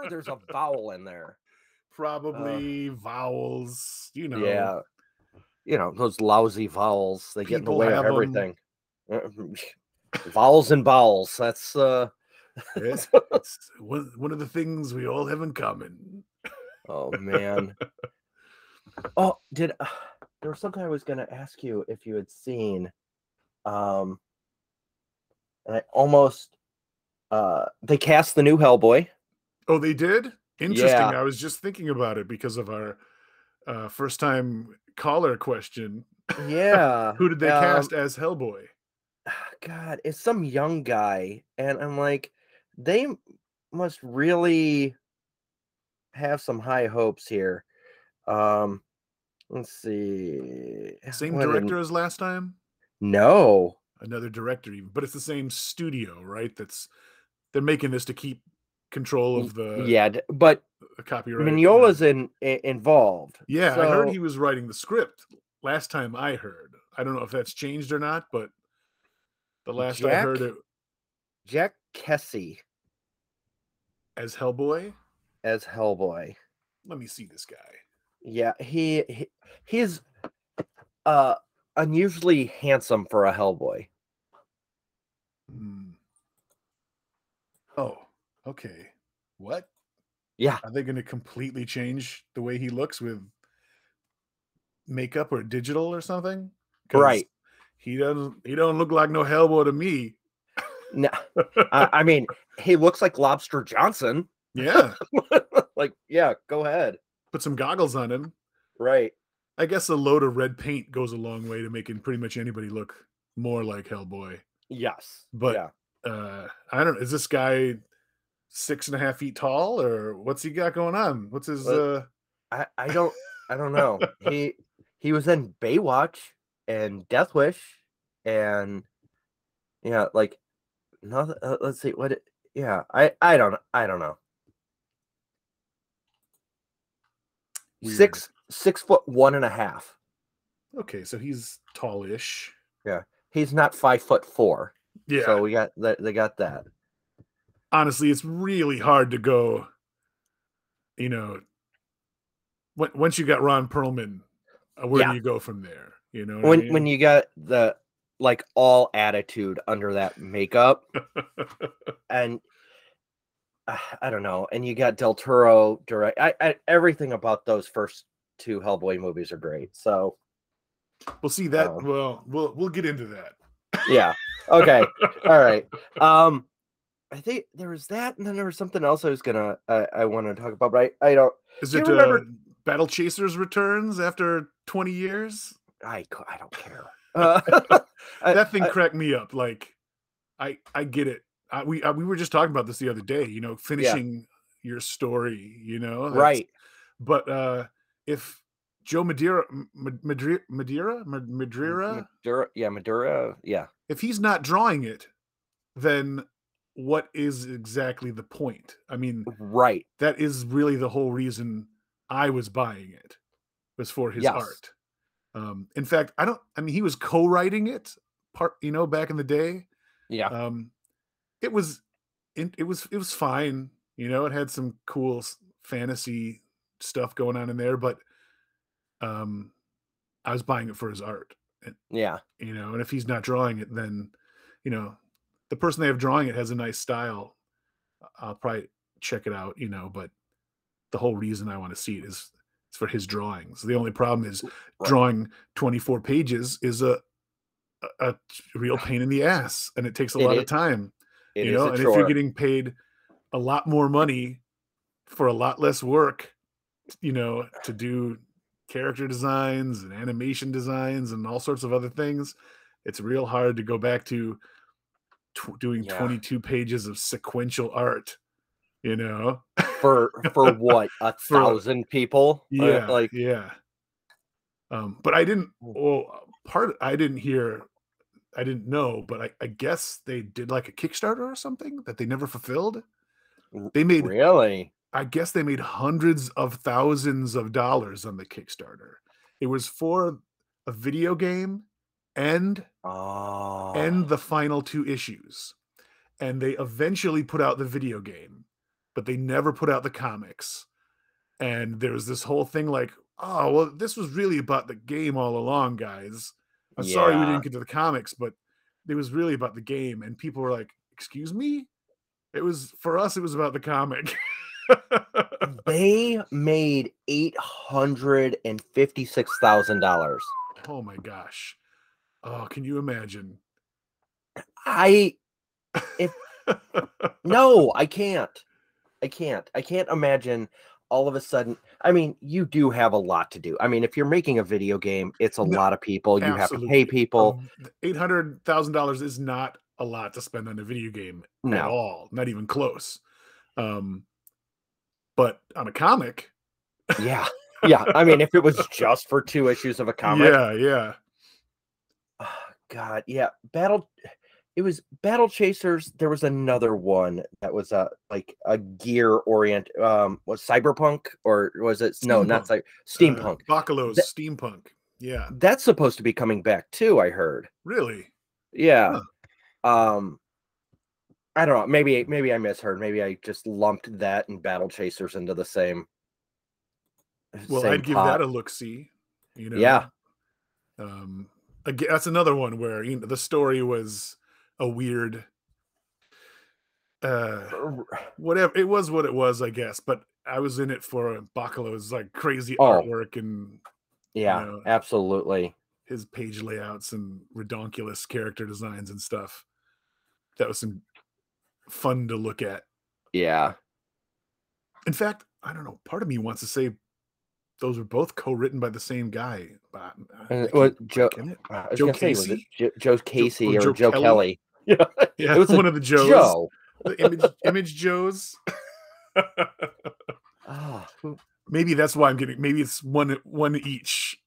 sure there's a vowel in there. Probably vowels, you know. Yeah. You know, those lousy vowels, they get in the way of everything. Uh, vowels and bowels. That's uh Yeah, it's one, one of the things we all have in common. oh man. Oh, did uh, there was something I was gonna ask you if you had seen um and I almost uh they cast the new Hellboy. Oh, they did? Interesting. Yeah. I was just thinking about it because of our uh, first time caller question. Yeah. Who did they um, cast as Hellboy? God, it's some young guy, and I'm like, they must really have some high hopes here. Um, let's see. Same what an- director as last time? No. Another director, even, but it's the same studio, right? That's they're making this to keep control of the, yeah, but the copyright. Mignola's in, i- involved. Yeah, I heard he was writing the script last time I heard. I don't know if that's changed or not, but the last I heard it Jack Kesy as Hellboy. as Hellboy. Let me see this guy. Yeah, he, he he's uh unusually handsome for a Hellboy. Hmm. Oh, okay. What? Yeah, Are they going to completely change the way he looks with makeup or digital or something? Right. He doesn't. He don't look like no Hellboy to me. no, I, I mean, he looks like Lobster Johnson. yeah. like, yeah, go ahead. Put some goggles on him. Right. I guess a load of red paint goes a long way to making pretty much anybody look more like Hellboy. Yes. But yeah. uh I don't know. Is this guy six and a half feet tall, or what's he got going on? What's his? Well, uh I, I don't I don't know. he he was in Baywatch and Death Wish and yeah, like no uh, let's see what it, yeah, I I don't I don't know. Weird. Six six foot one and a half. Okay, so he's tallish. Yeah, he's not five foot four. Yeah. So we got they got that. Honestly, it's really hard to go. You know, when, once you got Ron Perlman, uh, where Yeah. do you go from there? You know, what I When mean? when you got the like all attitude under that makeup and uh, I don't know, and you got Del Toro direct. I, I everything about those first two Hellboy movies are great. So we'll see that. Um, well, we'll we'll get into that. yeah, okay, all right. Um, I think there was that, and then there was something else I was gonna I, I want to talk about, but I, I don't. Is Do you it uh, remember- Battle Chasers returns after twenty years? I I don't care. Uh, that thing I- cracked me up. Like, I I get it. I, we I, we were just talking about this the other day. You know, finishing your story. You know, right. But uh if Joe Madeira, Madeira, Madeira, Ma- Madeira, yeah, Madura, yeah, if he's not drawing it, then what is exactly the point? I mean, right. that is really the whole reason I was buying it was for his Yes. art. Um, in fact, I don't. I mean, he was co-writing it, part you know, back in the day. Yeah, Um, it was, it, it was, it was fine. You know, it had some cool fantasy stuff going on in there, but um, I was buying it for his art. yeah, You know, and if he's not drawing it, then you know, the person they have drawing it has a nice style. I'll probably check it out. You know, but the whole reason I want to see it is it's for his drawings. The only problem is Right. drawing 24 pages is a a, a real pain in the ass, and it takes a It lot of time you is know and if you're getting paid a lot more money for a lot less work you know to do character designs and animation designs and all sorts of other things it's real hard to go back to tw- doing Yeah. 22 pages of sequential art you know for for what a For- thousand people. Uh, yeah like yeah um but i didn't Mm. well part i didn't hear i didn't know but I, I guess they did like a kickstarter or something that they never fulfilled they made really. I guess they made hundreds of thousands of dollars on the Kickstarter. It was for a video game and Oh, and the ah. final two issues. And they eventually put out the video game, but they never put out the comics. And there was this whole thing like, oh, well, this was really about the game all along, guys. I'm sorry we didn't get to the comics, but it was really about the game. And people were like, excuse me? It was for us, it was about the comic. They made eight hundred and fifty-six thousand dollars. oh my gosh. Oh, can you imagine? I if no, I can't. I can't. I can't imagine all of a sudden. I mean, you do have a lot to do. I mean, if you're making a video game, it's a No, lot of people. You have to pay people. Eight hundred thousand dollars is not a lot to spend on a video game at all, not even close. Um, but on a comic, Yeah. Yeah. I mean, if it was just for two issues of a comic. yeah, yeah, God, yeah. Battle it was Battle Chasers. There was another one that was a like a gear orient um was cyberpunk or was it no not like steampunk. Uh, Bachalo's That- steampunk. Yeah, That's supposed to be coming back too, I heard. really. Yeah. Um I don't know. Maybe maybe I misheard. Maybe I just lumped that and Battle Chasers into the same. Well, same I'd give pot. that a look. See, you know. Yeah. Um, again, that's another one where you know the story was a weird. Uh, whatever it was, what it was, I guess. But I was in it for Bachalo's like crazy Oh. artwork and Yeah, know. absolutely. his page layouts and redonkulous character designs and stuff. That was some fun to look at. Yeah. In fact, I don't know. Part of me wants to say those were both co-written by the same guy. But I- I Uh, can't- what, I Joe- it? Joe gonna say, was it Casey? Jo- Joe or or, Joe Joe, Kelly? Kelly? Yeah. Yeah, was a one of the Joes. Joe. The image, image Joes. Who- maybe that's why I'm getting. Maybe it's one one each.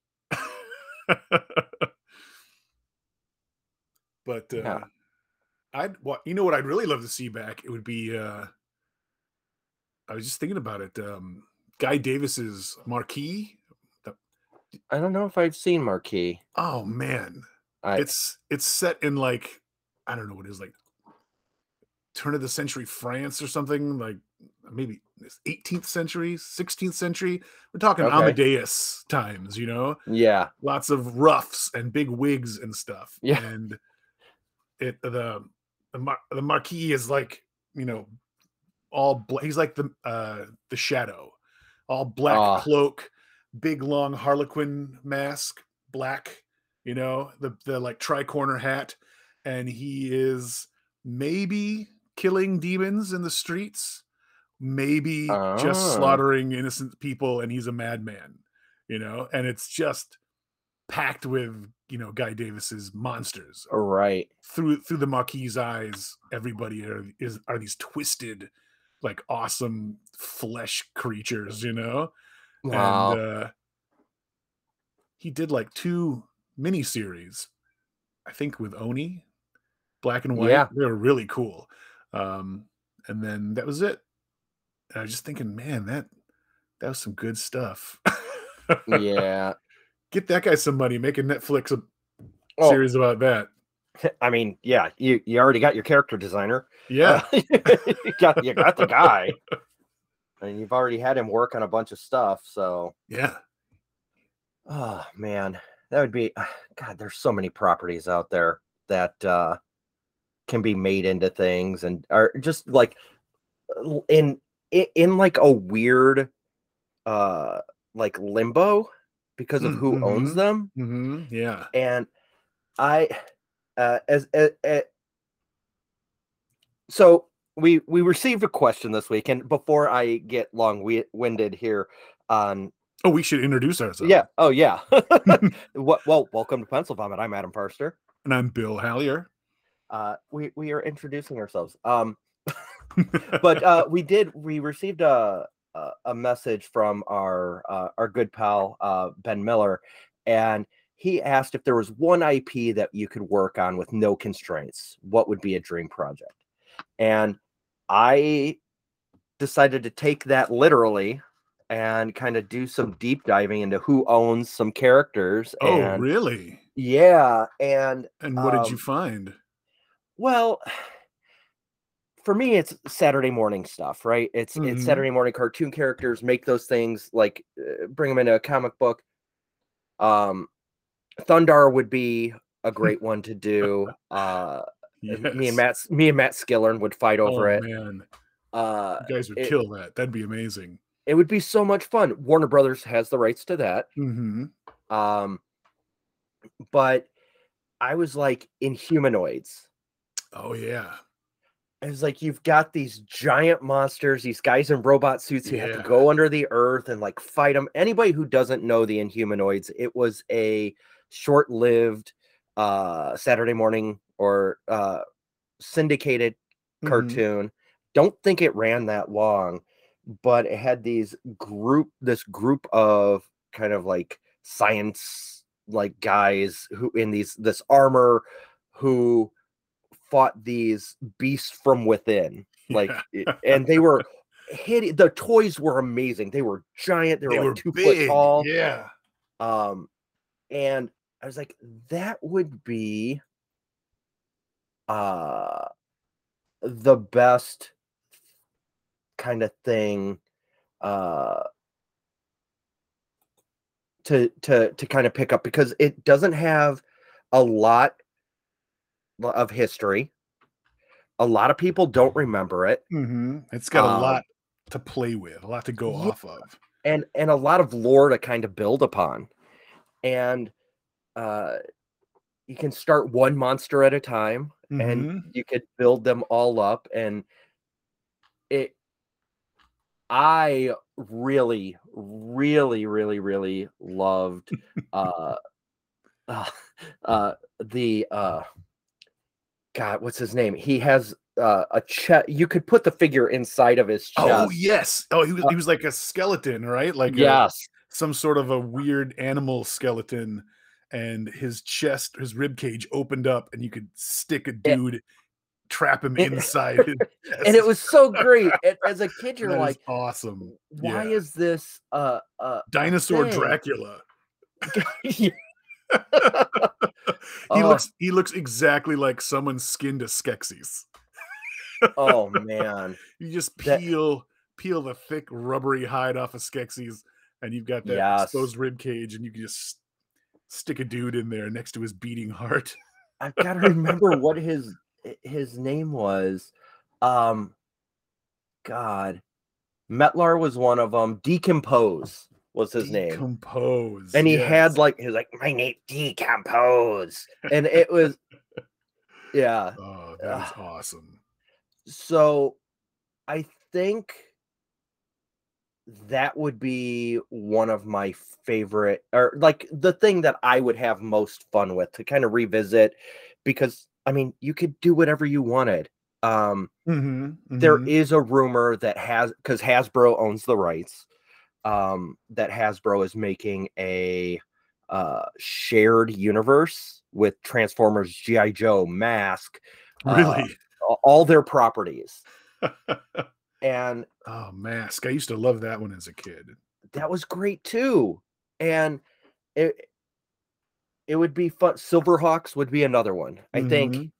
but uh, Yeah. I'd what you know what I'd really love to see back. It would be. uh I was just thinking about it. Um Guy Davis's Marquis. I don't know if I've seen Marquis. Oh man, I, it's it's set in like I don't know what it is like turn of the century France or something like maybe 18th century, 16th century. We're talking Okay. Amadeus times, you know, yeah, lots of ruffs and big wigs and stuff. Yeah. and it the the, mar- the marquis is like you know all bla- he's like the uh the shadow, all black Ah. cloak, big long harlequin mask, black, you know, the the like tri-corner hat, and he is maybe killing demons in the streets, maybe just Ah. slaughtering innocent people, and he's a madman, you know, and it's just packed with you know Guy Davis's monsters right. through through the Marquis's eyes. Everybody are is are these twisted, like awesome flesh creatures, you know Wow. and uh, he did like two miniseries, I think with Oni, black and white. Yeah. They were really cool. Um, and then that was it. And I was just thinking, man, that that was some good stuff. yeah. Get that guy some money. Make a Netflix a Oh, series about that. I mean, yeah, you you already got your character designer. Yeah. Uh, you got you got the guy, and you've already had him work on a bunch of stuff. So, yeah. oh man, that would be. God, there's so many properties out there that uh can be made into things and are just like in in, in like a weird uh like limbo because of who owns Mhm. them hmm Yeah. and I, uh, as, as, as so we we received a question this week, and before I get long wi- winded here on, Oh, we should introduce ourselves. yeah, oh yeah, what? Well, welcome to Pencil Vomit. I'm Adam Farster. And I'm Bill Hallier. Uh, we we are introducing ourselves. Um, but uh, we did we received a a, a message from our uh, our good pal uh, Ben Miller, and he asked if there was one IP that you could work on with no constraints. What would be a dream project? And I decided to take that literally and kind of do some deep diving into who owns some characters. oh, and really? yeah, and And what did you Um, find? well, for me it's Saturday morning stuff, right? It's Mhm. it's Saturday morning cartoon characters, make those things like uh, bring them into a comic book. Um Thundarr would be a great one to do. Uh me and Matt me and Matt Skillern would fight over oh, it. Man, Uh you guys would it- kill that. That'd be amazing. it would be so much fun. Warner Brothers has the rights to that. hmm Um but I was like Inhumanoids. Oh yeah. It was like you've got these giant monsters, these guys in robot suits who have to go under the earth and like fight them. Anybody who doesn't know the Inhumanoids, it was a short-lived uh Saturday morning or uh syndicated Mhm. cartoon. Don't think it ran that long, but it had these group this group of kind of like science like guys who in these this armor who fought these beasts from within like and they were hit the toys were amazing they were giant they were They like were two big. foot tall Yeah. um and i was like that would be uh the best kind of thing uh to to to kind of pick up because it doesn't have a lot of history a lot of people don't remember it hmm It's got Um, a lot to play with, a lot to go yeah. off of. and and a lot of lore to kind of build upon and uh you can start one monster at a time Mhm. and you could build them all up and it i really really really really loved uh uh, uh the uh god what's his name he has uh a chest you could put the figure inside of his chest Oh yes. Oh, he was Uh, he was like a skeleton, right? Like a- yes some sort of a weird animal skeleton, and his chest, his rib cage opened up, and you could stick a dude, trap him it- inside. and it was so great and as a kid you're That is like awesome. why Yeah. is this uh uh Dinosaur thing? Dracula. He Oh. looks he looks exactly like someone skinned a Skeksis. oh man You just That- peel peel the thick rubbery hide off of Skeksis, and you've got that Yes. exposed rib cage, and you can just stick a dude in there next to his beating heart. i've got to remember what his his name was. Um god. Metlar was one of them D'Compose was his name. D'Compose. and he had like he was like my name D'Compose. And it was yeah. Oh, that is awesome. so i think that would be one of my favorite or like the thing that i would have most fun with to kind of revisit because i mean you could do whatever you wanted um Mhm, there mhm. is a rumor that has because hasbro owns the rights um that hasbro is making a uh shared universe with transformers gi joe mask uh, really. a- all their properties and oh, Mask. I used to love that one as a kid. that was great too and it it would be fun silverhawks would be another one i think Mhm.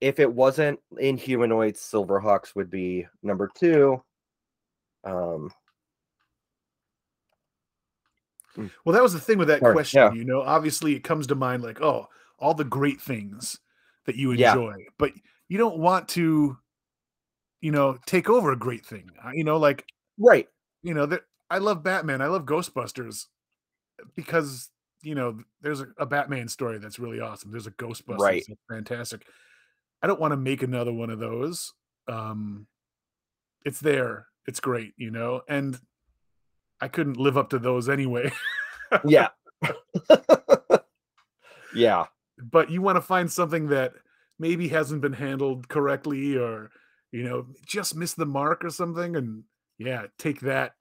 if it wasn't Inhumanoids silverhawks would be number two um Well, that was the thing with that question. yeah. You know, obviously it comes to mind like, oh, all the great things that you Yeah. enjoy, but you don't want to, you know, take over a great thing. Uh, You know, like right you know that I love Batman. I love Ghostbusters because you know there's a, a Batman story that's really awesome. There's a Ghostbusters Right. that's fantastic. I don't want to make another one of those. Um, it's there. It's great, you know, and I couldn't live up to those anyway. yeah yeah but you want to find something that maybe hasn't been handled correctly or you know just miss the mark or something and yeah take that.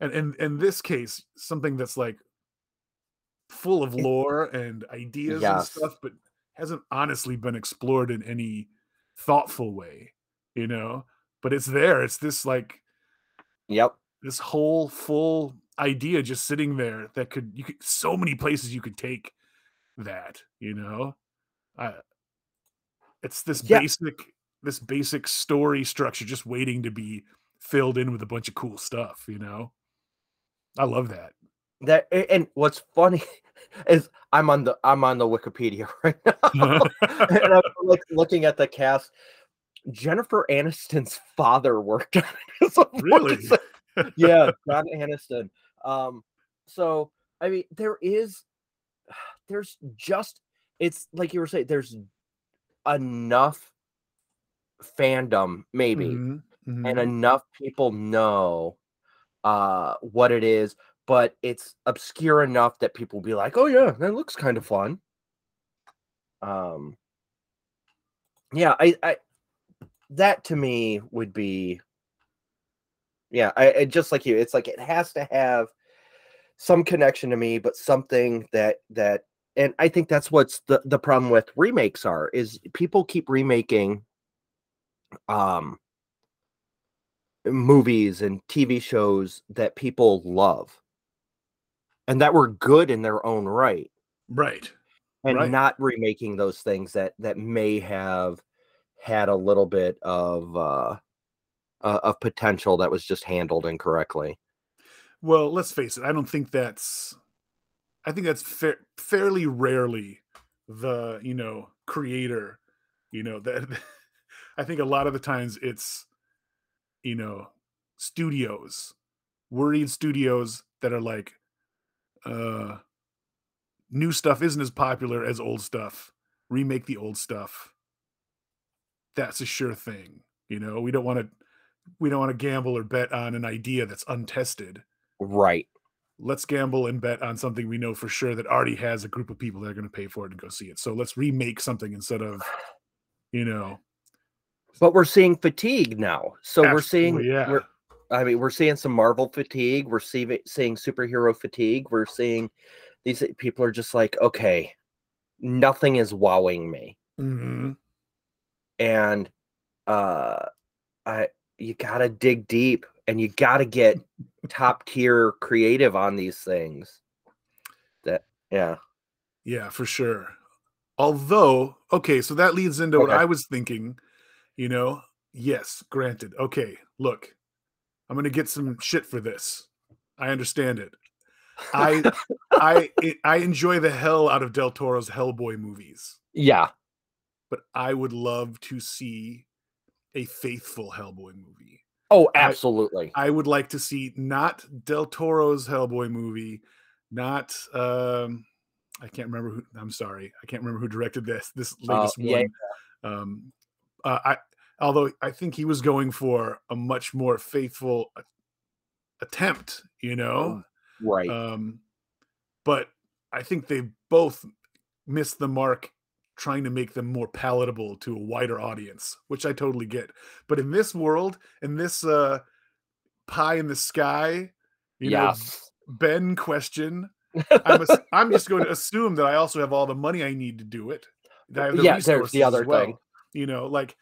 And and in this case something that's like full of lore and ideas and stuff but hasn't honestly been explored in any thoughtful way you know? But it's there it's this like yep. this whole full idea just sitting there that could you could so many places you could take that you know? I, it's this Yeah. basic this basic story structure just waiting to be filled in with a bunch of cool stuff, you know? I love that. That and what's funny is I'm on the I'm on the Wikipedia right now. and I'm like looking at the cast. Jennifer Aniston's father worked on it. Really? yeah, John Aniston. Um, so I mean, there is, there's just, it's like you were saying, there's enough fandom, maybe, Mhm, mhm. and enough people know uh what it is, but it's obscure enough that people be like, oh yeah, that looks kind of fun. Um, yeah, I, I, that to me would be, yeah, I, I just like you. It's like it has to have some connection to me, but something that that, and I think that's what's the the problem with remakes are is people keep remaking, um, movies and TV shows that people love and that were good in their own right right. and Right. not remaking those things that that may have had a little bit of uh uh, of potential that was just handled incorrectly. Well, let's face it. I don't think that's. I think that's fa- fairly rarely the you know creator. You know that. I think a lot of the times it's, you know, studios, worried studios that are like, uh, new stuff isn't as popular as old stuff. Remake the old stuff. That's a sure thing. You know, we don't want to. We don't want to gamble or bet on an idea that's untested Right. let's gamble and bet on something we know for sure that already has a group of people that are going to pay for it and go see it. So let's remake something instead of, you know, But we're seeing fatigue now. So we're seeing yeah. we're I mean, we're seeing some Marvel fatigue. We're seeing seeing superhero fatigue. We're seeing these people are just like, okay, nothing is wowing me. Mhm. and uh i you gotta dig deep and you gotta get top tier creative on these things that yeah yeah, for sure. Although, okay, so that leads into what I was thinking, you know, yes, granted. Okay, look, I'm going to get some shit for this. I understand it. I I I enjoy the hell out of Del Toro's Hellboy movies. yeah but I would love to see a faithful Hellboy movie. oh absolutely I would like to see not Del Toro's Hellboy movie, not um I can't remember who I'm sorry, I can't remember who directed this this Oh, latest yeah, one. Um uh, I although I think he was going for a much more faithful attempt, you know. right Um, but I think they both missed the mark trying to make them more palatable to a wider audience, which I totally get. But in this world, in this uh, pie in the sky, you know, Ben question, I'm, I'm just going to assume that I also have all the money I need to do it. that I have the Yeah, there's the other well, thing. You know, like,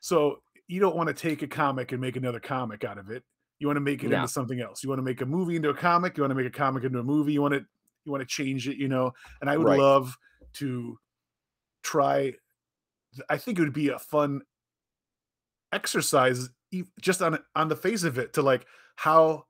so you don't want to take a comic and make another comic out of it. You want to make it No. into something else. You want to make a movie into a comic. You want to make a comic into a movie. You want to you want to change it. You know, and I would Right. love to try. I think it would be a fun exercise, just on on the face of it, to like how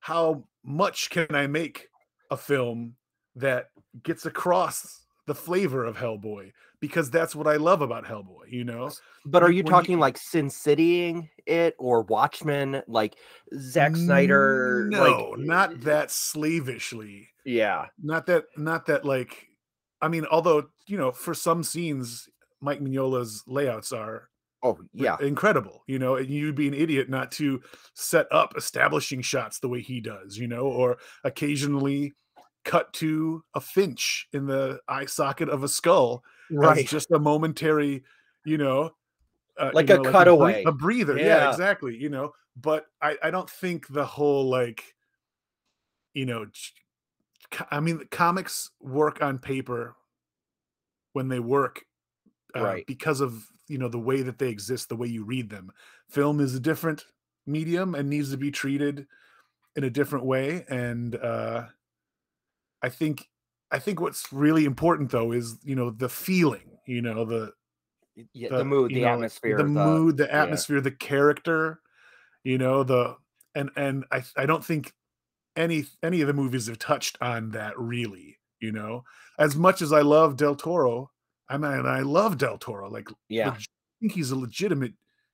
how much can I make a film that gets across the flavor of Hellboy? Because that's what I love about Hellboy. You know, but are you when you- talking like sin citying it or watchmen like Zack Snyder No, like not that slavishly. yeah Not that. Not that. Like, I mean, although you know, for some scenes, Mike Mignola's layouts are oh yeah incredible. You know, and you'd be an idiot not to set up establishing shots the way he does. You know, or occasionally cut to a finch in the eye socket of a skull right just a momentary, you know, uh, Like you a know, bre- cutaway. a breather. Yeah. Yeah. exactly. You know, but I, I don't think the whole like, you know, I mean, comics work on paper when they work, uh, Right. Because of you know the way that they exist, the way you read them. Film is a different medium and needs to be treated in a different way, and uh, I think I think what's really important though is you know the feeling, you know the yeah, the, mood, the know, atmosphere, the, mood, the atmosphere, the character. You know the and and I I don't think any any of the movies have touched on that really. You know, as much as I love Del Toro, I mean I love Del Toro. Like Yeah. I think he's a legitimate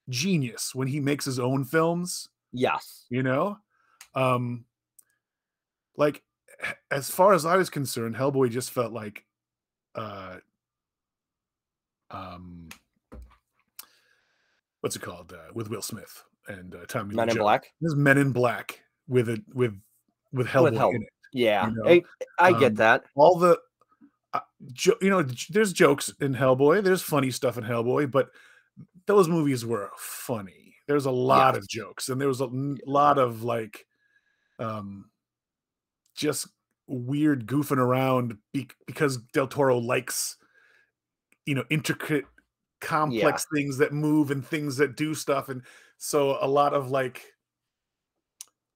genius when he makes his own films. Yes. You know, um, like as far as I was concerned, Hellboy just felt like, uh, um, what's it called uh, with Will Smith and uh, Tommy Lee Men in Jones. Black. This Men in Black with it with with Hellboy Hell- in it. Yeah. you know, I, I get um, that. All the, uh, jo- you know, there's jokes in Hellboy. There's funny stuff in Hellboy, but those movies were funny. There's a lot of jokes, and there was a n- lot of like, um, just weird goofing around be- because Del Toro likes, you know, intricate, complex things that move and things that do stuff, and so a lot of like,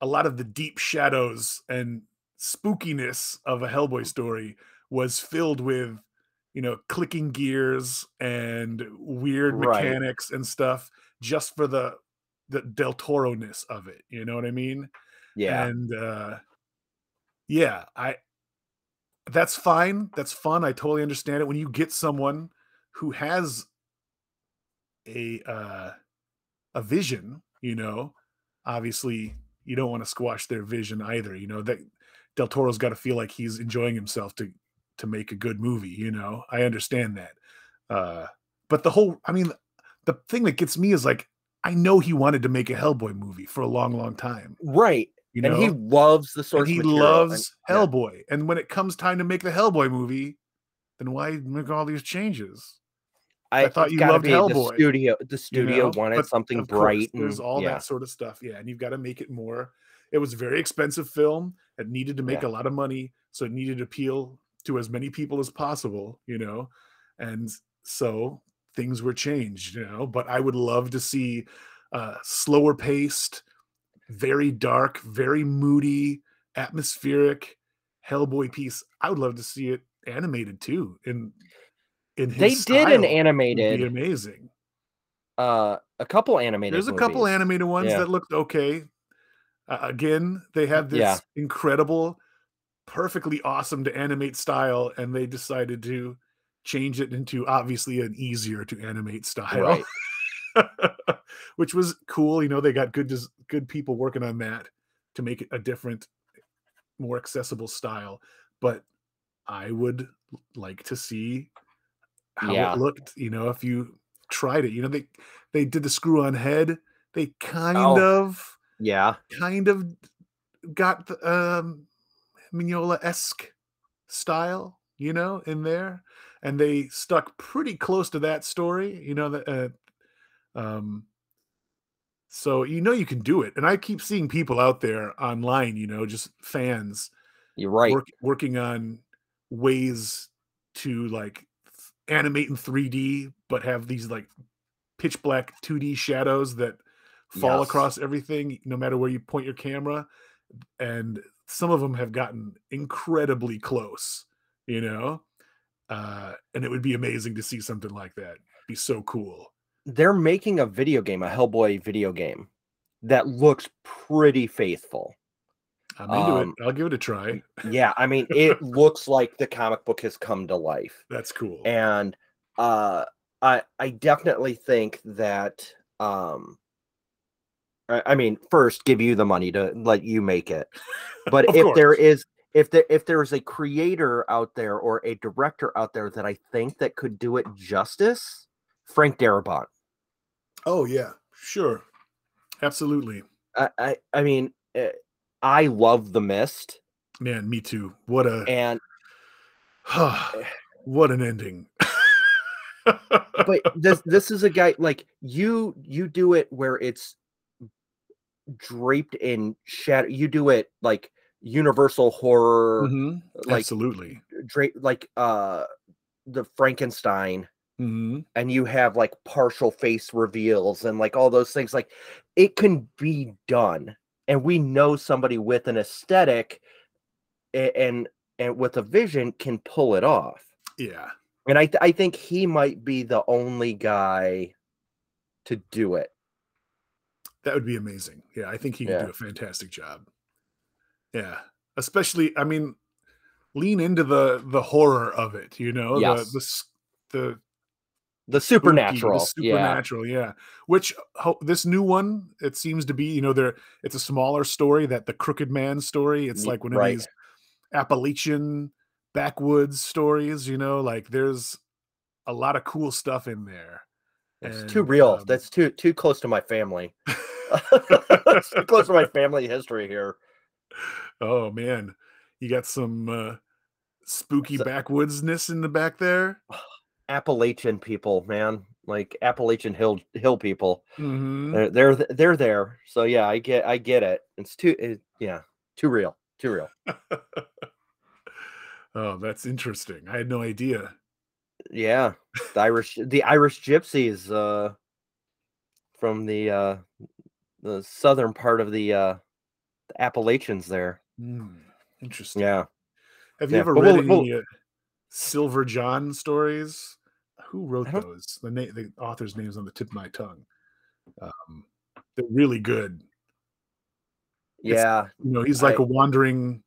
a lot of the deep shadows and spookiness of a Hellboy story was filled with, you know, clicking gears and weird Right. mechanics and stuff just for the the Del Toro ness of it. You know what I mean? Yeah. And uh yeah, I that's fine. That's fun. I totally understand it. When you get someone who has a uh a vision, you know, obviously you don't want to squash their vision either. You know, that Del Toro's got to feel like he's enjoying himself to to make a good movie, you know. I understand that. Uh but the whole I mean the thing that gets me is like I know he wanted to make a Hellboy movie for a long, long time. right. You know, and he loves the source and he material, loves and- yeah. Hellboy. And when it comes time to make the Hellboy movie, then why make all these changes? I, thought you loved Hellboy, The studio, the you studio know? wanted But something bright. There's and, all yeah. that sort of stuff. Yeah, and you've got to make it more. It was a very expensive film. It needed to make Yeah. a lot of money, so it needed to appeal to as many people as possible. You know, and so things were changed. You know, but I would love to see uh, slower paced, very dark, very moody, atmospheric Hellboy piece. I would love to see it animated too. In in They his did an style. It'd be animated, amazing. uh, a couple animated. There's a couple animated ones Yeah. that looked okay. Uh, again, they have this Yeah. incredible, perfectly awesome to animate style, and they decided to change it into obviously an easier to animate style, Right. which was cool. You know, they got good good people working on that to make it a different, more accessible style. But I would like to see how Yeah. it looked. You know, if you tried it, you know they they did the screw on head. They kind Oh. of Yeah. kind of got the um Mignola esque style, you know, in there, and they stuck pretty close to that story, you know. That uh, um, so you know you can do it, and I keep seeing people out there online, you know, just fans You're right. work, working on ways to like animate in 3D, but have these like pitch black 2D shadows that fall Yes. across everything, no matter where you point your camera. And some of them have gotten incredibly close, you know. Uh, and it would be amazing to see something like that. Be so cool. They're making a video game, a Hellboy video game, that looks pretty faithful. I'm into Um, it. I'll give it a try. Yeah, I mean, it looks like the comic book has come to life. That's cool. and uh i i definitely think that um I, I mean first give you the money to let you make it but if there course. is if there if there is a creator out there or a director out there that i think that could do it justice frank darabont oh yeah, sure, absolutely. i i, I mean eh, i love the mist Man, me too. What a and what an ending. but this this is a guy like you you do it where it's draped in shadow you do it like universal horror Mhm, like absolutely. drape like uh the frankenstein hmm and you have like partial face reveals and like all those things like it can be done and we know somebody with an aesthetic a- and and with a vision can pull it off Yeah, And I th- I think he might be the only guy to do it. That would be amazing. Yeah, I think he could Yeah. do a fantastic job. Yeah, especially I mean, lean into the the horror of it. You know, Yes. the the s- the The spooky, supernatural. the supernatural. Yeah, which ho- this new one it seems to be. You know, there it's a smaller story that the Crooked Man story. It's like one of right. these Appalachian backwoods stories. You know, like there's a lot of cool stuff in there. It's too real. um, That's too too close to my family. it's too close to my family history here. Oh man, you got some uh, spooky backwoodsness in the back there. Appalachian people, man. Like Appalachian hill hill people. hmm They're they're they're there. So yeah, I get I get it. It's too it, yeah, too real. Too real. oh, that's interesting. I had no idea. Yeah. The Irish the Irish gypsies uh from the uh the southern part of the uh the Appalachians there. Hmm, interesting. Yeah. Have you yeah, ever but read we'll- any uh, Silver John stories? Who wrote those? The name, the author's name's on the tip of my tongue. Um, they're really good. It's- Yeah. You know, he's like I- a wandering,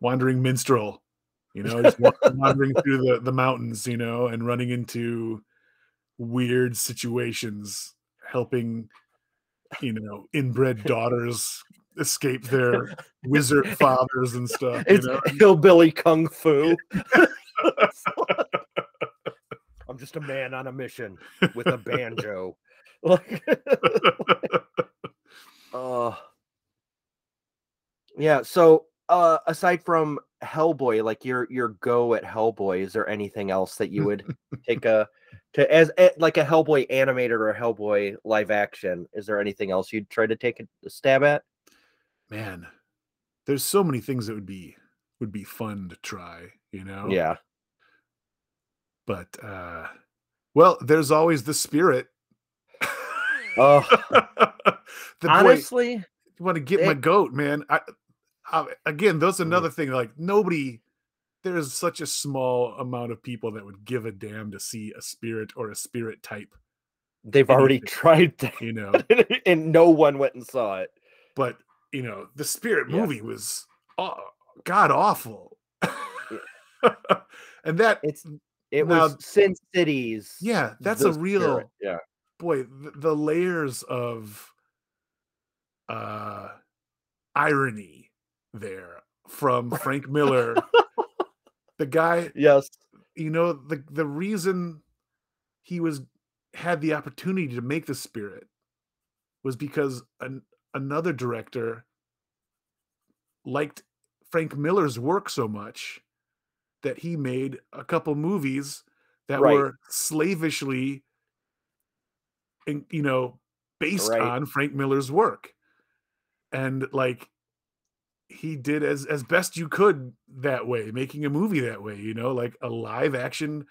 wandering minstrel. You know, just wandering through the the mountains. You know, and running into weird situations, helping you know inbred daughters escape their wizard fathers and stuff. You It's know? hillbilly kung fu. I'm just a man on a mission with a banjo. Like, uh, yeah. So, uh, aside from Hellboy, like your your go at Hellboy, is there anything else that you would take a to as eh, like a Hellboy animated or a Hellboy live action? Is there anything else you'd try to take a stab at? man there's so many things that would be would be fun to try you know Yeah. but uh well there's always the spirit Oh, the boy honestly, you want to get my goat man I, I again that's Mm. another thing like nobody there's such a small amount of people that would give a damn to see a spirit or a spirit type they've already tried that. you know and no one went and saw it. but you know the spirit Yeah. movie was uh, god awful and that It's it Now- was Sin Cities. yeah that's a real spirit, Yeah. boy the, the layers of uh irony there from frank miller the guy Yes. you know the the reason he was had the opportunity to make the spirit was because an, another director liked Frank Miller's work so much that he made a couple movies that Right. were slavishly you know based Right. on Frank Miller's work and like he did as as best you could that way making a movie that way you know like a live action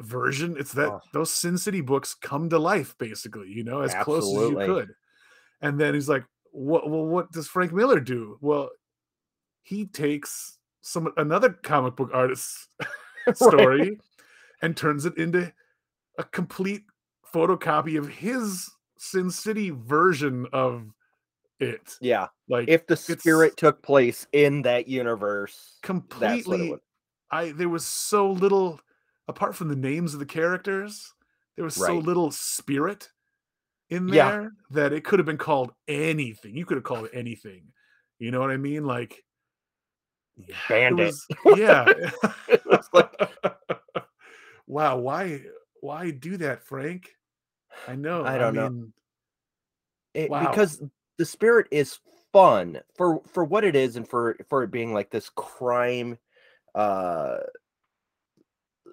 version it's that Oh. those sin city books come to life basically you know as close as you could and then he's like what well what does frank miller do well he takes some another comic book artist's story and turns it into a complete photocopy of his sin city version of it. Yeah. like If the spirit took place in that universe, that's what it completely i there was so little apart from the names of the characters there was so little spirit in Yeah. there that it could have been called anything. You could have called it anything. You know what i mean? Like yeah, it Bandit. was- yeah It was like, wow why why do that frank i know I don't know. mean, it- Wow. because the spirit is fun for for what it is and for for it being like this crime uh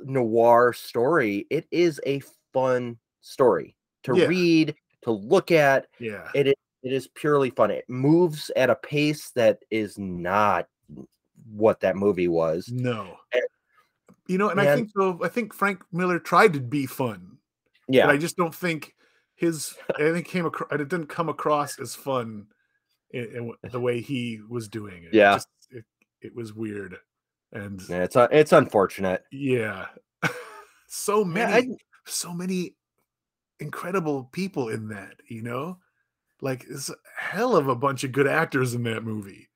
noir story it is a fun story to Yeah. read to look at yeah it is it is purely fun it moves at a pace that is not what that movie was no Eh, you know and i think so i think frank miller tried to be fun yeah but I just don't think his I think came across it didn't come across as fun in, in the way he was doing it. It Yeah. just- it, it was weird, and Yeah, it's it's unfortunate yeah, So Yeah, many, I- so many incredible people in that, you know? Like it's a hell of a bunch of good actors in that movie.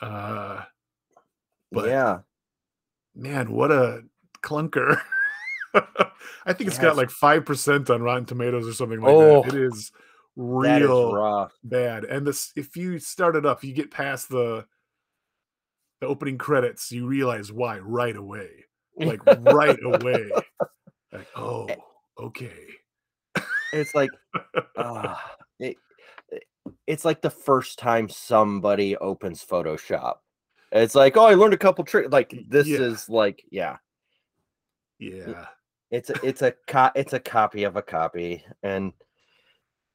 Uh but yeah. man, what a clunker. I think it's got like 5% on Rotten Tomatoes or something like Oh, that. It is That is real rough. bad. And this if you start it up, you get past the the opening credits, you realize why right away. Like right away. Like, oh, Eh. okay. it's like ah, it, it- it's like the first time somebody opens Photoshop. It's like, oh, I learned a couple tricks. Like this Yeah. is like, yeah, Yeah. it's a it's a co- it's a copy of a copy, and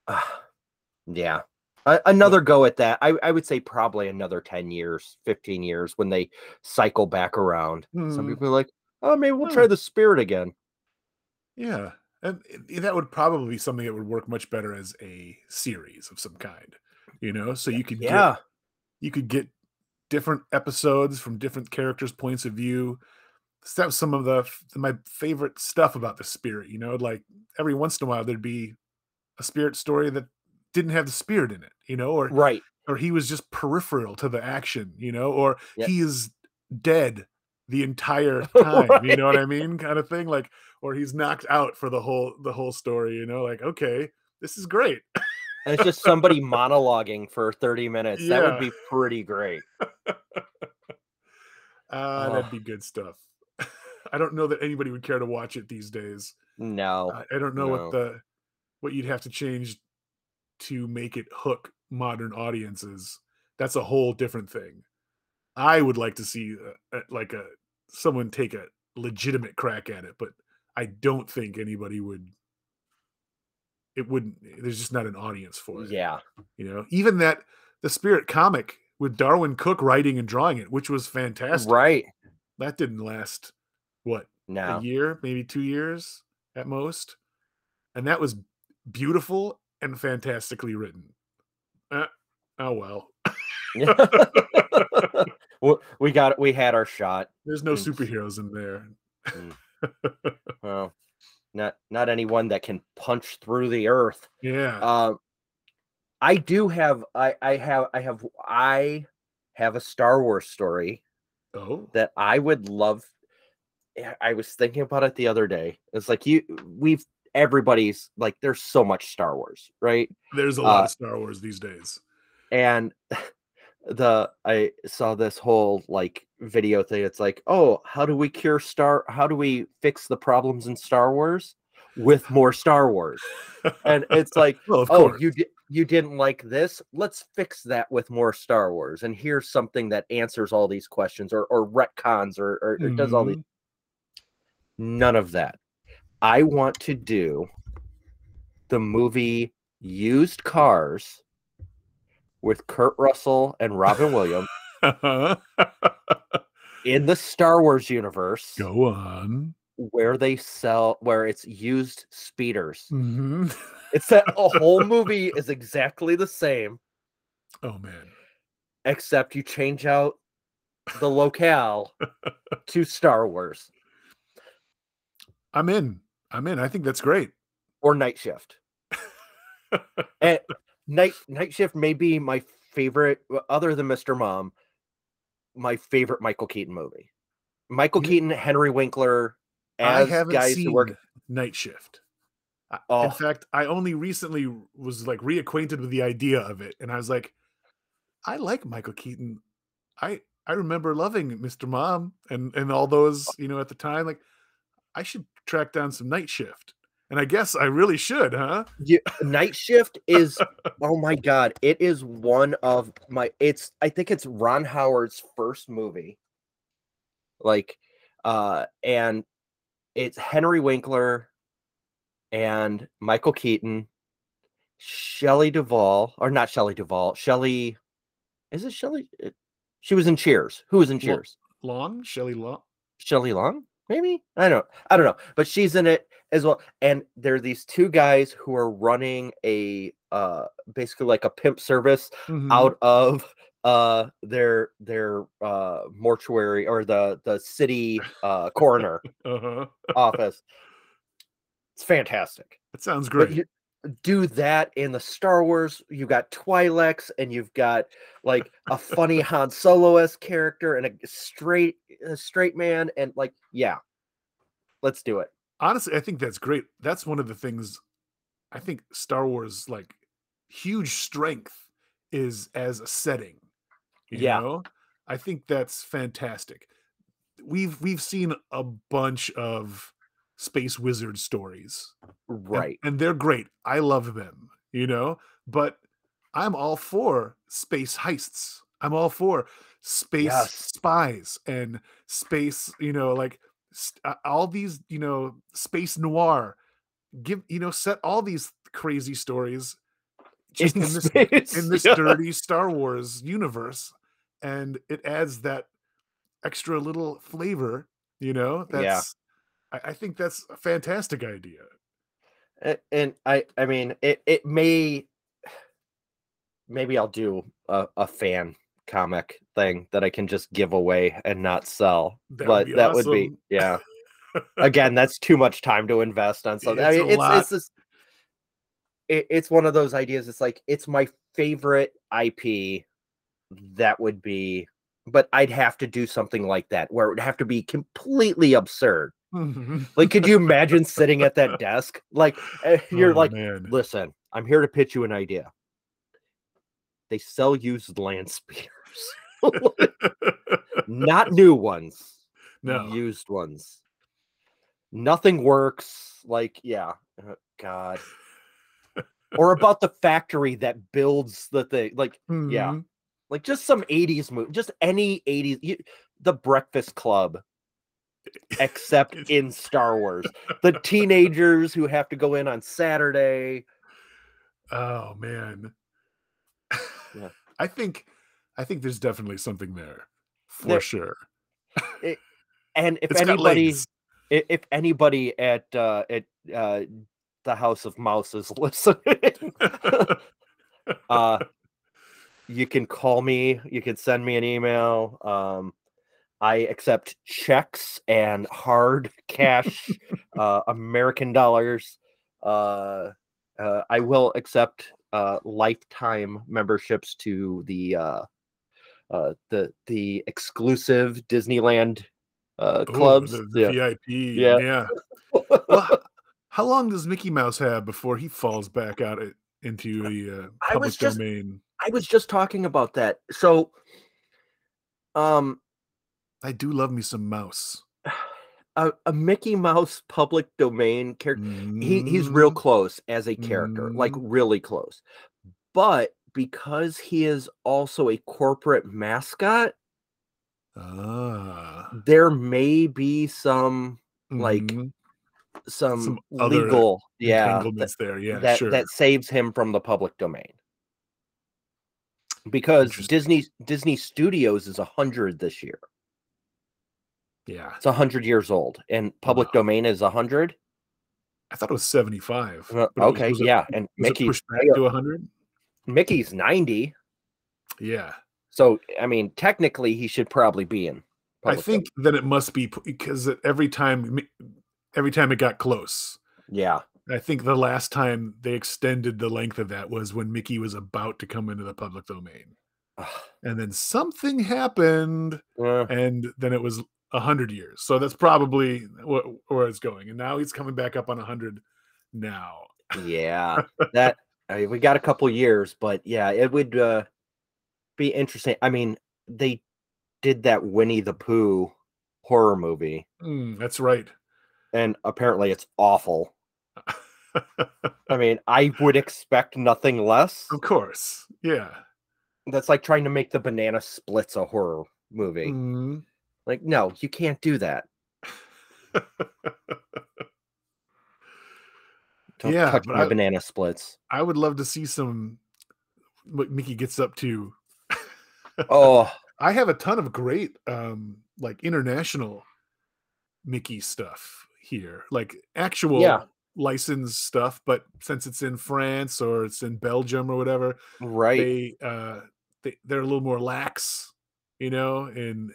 ah, yeah, a- another go at that. I I would say probably another ten years, fifteen years when they cycle back around. Some Mhm. people are like, oh, maybe we'll try the spirit again. Yeah. And that would probably be something that would work much better as a series of some kind. You know, so you could get Yeah, you could get different episodes from different characters' points of view. So That was some of the my favorite stuff about the spirit. You know, like every once in a while there'd be a spirit story that didn't have the spirit in it. You know, or right. or he was just peripheral to the action. You know, or Yeah. he is dead the entire time. You know what I mean? Kind of thing. Like, or he's knocked out for the whole the whole story. You know, like okay, this is great. And it's just somebody monologuing for 30 minutes. That would be pretty great. Uh, that'd be good stuff. I don't know that anybody would care to watch it these days. No. I, I don't know no. what the what you'd have to change to make it hook modern audiences. That's a whole different thing. I would like to see uh, uh, like a someone take a legitimate crack at it, but I don't think anybody would. It wouldn't. There's just not an audience for it. Yeah. You know, even that the Spirit comic with Darwyn Cooke writing and drawing it, which was fantastic Right. that didn't last what No. a year maybe two years at most and that was beautiful and fantastically written Uh, oh well we got we had our shot. there's no Mm. superheroes in there Well, not not anyone that can punch through the earth. yeah Uh, I do have I I have I have I have a Star Wars story oh that I would love. I was thinking about it the other day. It's like you we've everybody's like there's so much Star Wars, right? there's a lot uh, of star wars these days and the i saw this whole like video thing it's like oh how do we cure star how do we fix the problems in star wars with more star wars? And it's like well oh you di- you didn't like this? Let's fix that with more star wars. And here's something that answers all these questions or or retcons or or, or does all these Mhm. none of that. I want to do the movie used cars with kurt russell and robin williams in the Star Wars universe go on. where they sell where it's used speeders. Mhm. It's that a whole movie is exactly the same. Oh man. Except you change out the locale to Star Wars. I'm in. I'm in. I think that's great. Or Night Shift. and Night Night Shift may be my favorite other than Mr. Mom, my favorite Michael Keaton movie. Michael You- Keaton, Henry Winkler I haven't guys seen who work Night Shift. Oh. In fact, I only recently was like reacquainted with the idea of it, and I was like, I like Michael Keaton. I I remember loving Mr. Mom and and all those oh. you know at the time. Like, I should track down some Night Shift, and I guess I really should, huh? Yeah, Night Shift is oh my god, it is one of my it's I think it's Ron Howard's first movie. Like uh and it's Henry Winkler and Michael Keaton, Shelley Duvall, or not Shelley Duvall, Shelley is it Shelley? She was in Cheers. Who was in Cheers? Long, Shelley Long. Shelley Long, maybe I don't. I don't know, but she's in it as well. And there are these two guys who are running a uh basically like a pimp service Mhm. out of uh their their uh mortuary or the the city uh coroner Uh-huh. office. It's fantastic. That sounds great. Do that in the Star Wars. You got Twi'leks, and you've got like a funny Han Solo-esque character and a straight a straight man, and like, yeah, let's do it. honestly i think that's great that's one of the things i think star wars like huge strength is as a setting you Yeah. know i think that's fantastic we've we've seen a bunch of space wizard stories Right. and, they're great i love them you know but i'm all for space heists i'm all for space Yes. spies and space you know like st- uh, all these you know space noir give you know set all these crazy stories just in, this space, in this yeah. dirty star wars universe and it adds that extra little flavor you know Yeah. that's I, I think that's a fantastic idea and I I mean it it may maybe I'll do a, a fan comic thing that I can just give away and not sell. That would but that would be yeah. Again, that's too much time to invest on something. I It's a mean, it's lot. it's this it, it's one of those ideas. It's like it's my favorite IP. That would be, but I'd have to do something like that where it would have to be completely absurd. Like, could you imagine sitting at that desk? Like, eh, you're Oh, like, man. listen, I'm here to pitch you an idea. They sell used land spears, not new ones, no used ones. Nothing works. Like, yeah, uh, God. or about the factory that builds the thing. Like, yeah, Mhm. like just some 80s movie, just any 80s, you, the Breakfast Club, except in Star Wars. The teenagers who have to go in on Saturday. Oh man. Yeah. I think I think there's definitely something there for There- sure. And if anybody, if anybody at uh, at uh, the House of Mouse is listening, uh, you can call me. You can send me an email. Um, I accept checks and hard cash, uh, American dollars. Uh, uh, I will accept uh, lifetime memberships to the uh, uh, the the exclusive Disneyland uh, Ooh, clubs. the, the yeah. VIP. Yeah. Yeah. Well, how long does Mickey Mouse have before he falls back out i- into the uh, I public was just- domain? I was just talking about that. So, um, I do love me some mouse. a, a Mickey Mouse public domain character. He he's real Mm, close as a character, like Mhm. really close. But because he is also a corporate mascot, Ah, there may be some like mhm. some, Some legal yeah that, there. Yeah, that sure. that saves him from the public domain. Because Disney Disney Studios is a hundred this year. Yeah, It's a hundred years old, and public Wow. domain is a hundred. I thought it was seventy-five. Uh, but it was- okay, was it- yeah, and was it Mickey's pushed back to hundred. Mickey's ninety. Yeah, So I mean, technically, he should probably be in. I think that it must be because every time, every time it got close. Yeah. I think the last time they extended the length of that was when Mickey was about to come into the public domain, and then something happened, Uh, and then it was a hundred years. So that's probably wh- where it's going. And now he's coming back up on a hundred now. yeah. That I mean, we got a couple years, but yeah, it would uh, be interesting. I mean, they did that Winnie the Pooh horror movie, Mm, that's right. and apparently it's awful. I mean, I would expect nothing less. of course, yeah. That's like trying to make the Banana Splits a horror movie. Mm. Like, no, you can't do that. Don't Yeah, touch my I- banana splits. I would love to see some what Mickey gets up to. Oh, I have a ton of great um like international Mickey stuff here. Like actual Yeah. licensed stuff, but since it's in France or it's in Belgium or whatever, right. they uh they, they're a little more lax, you know, in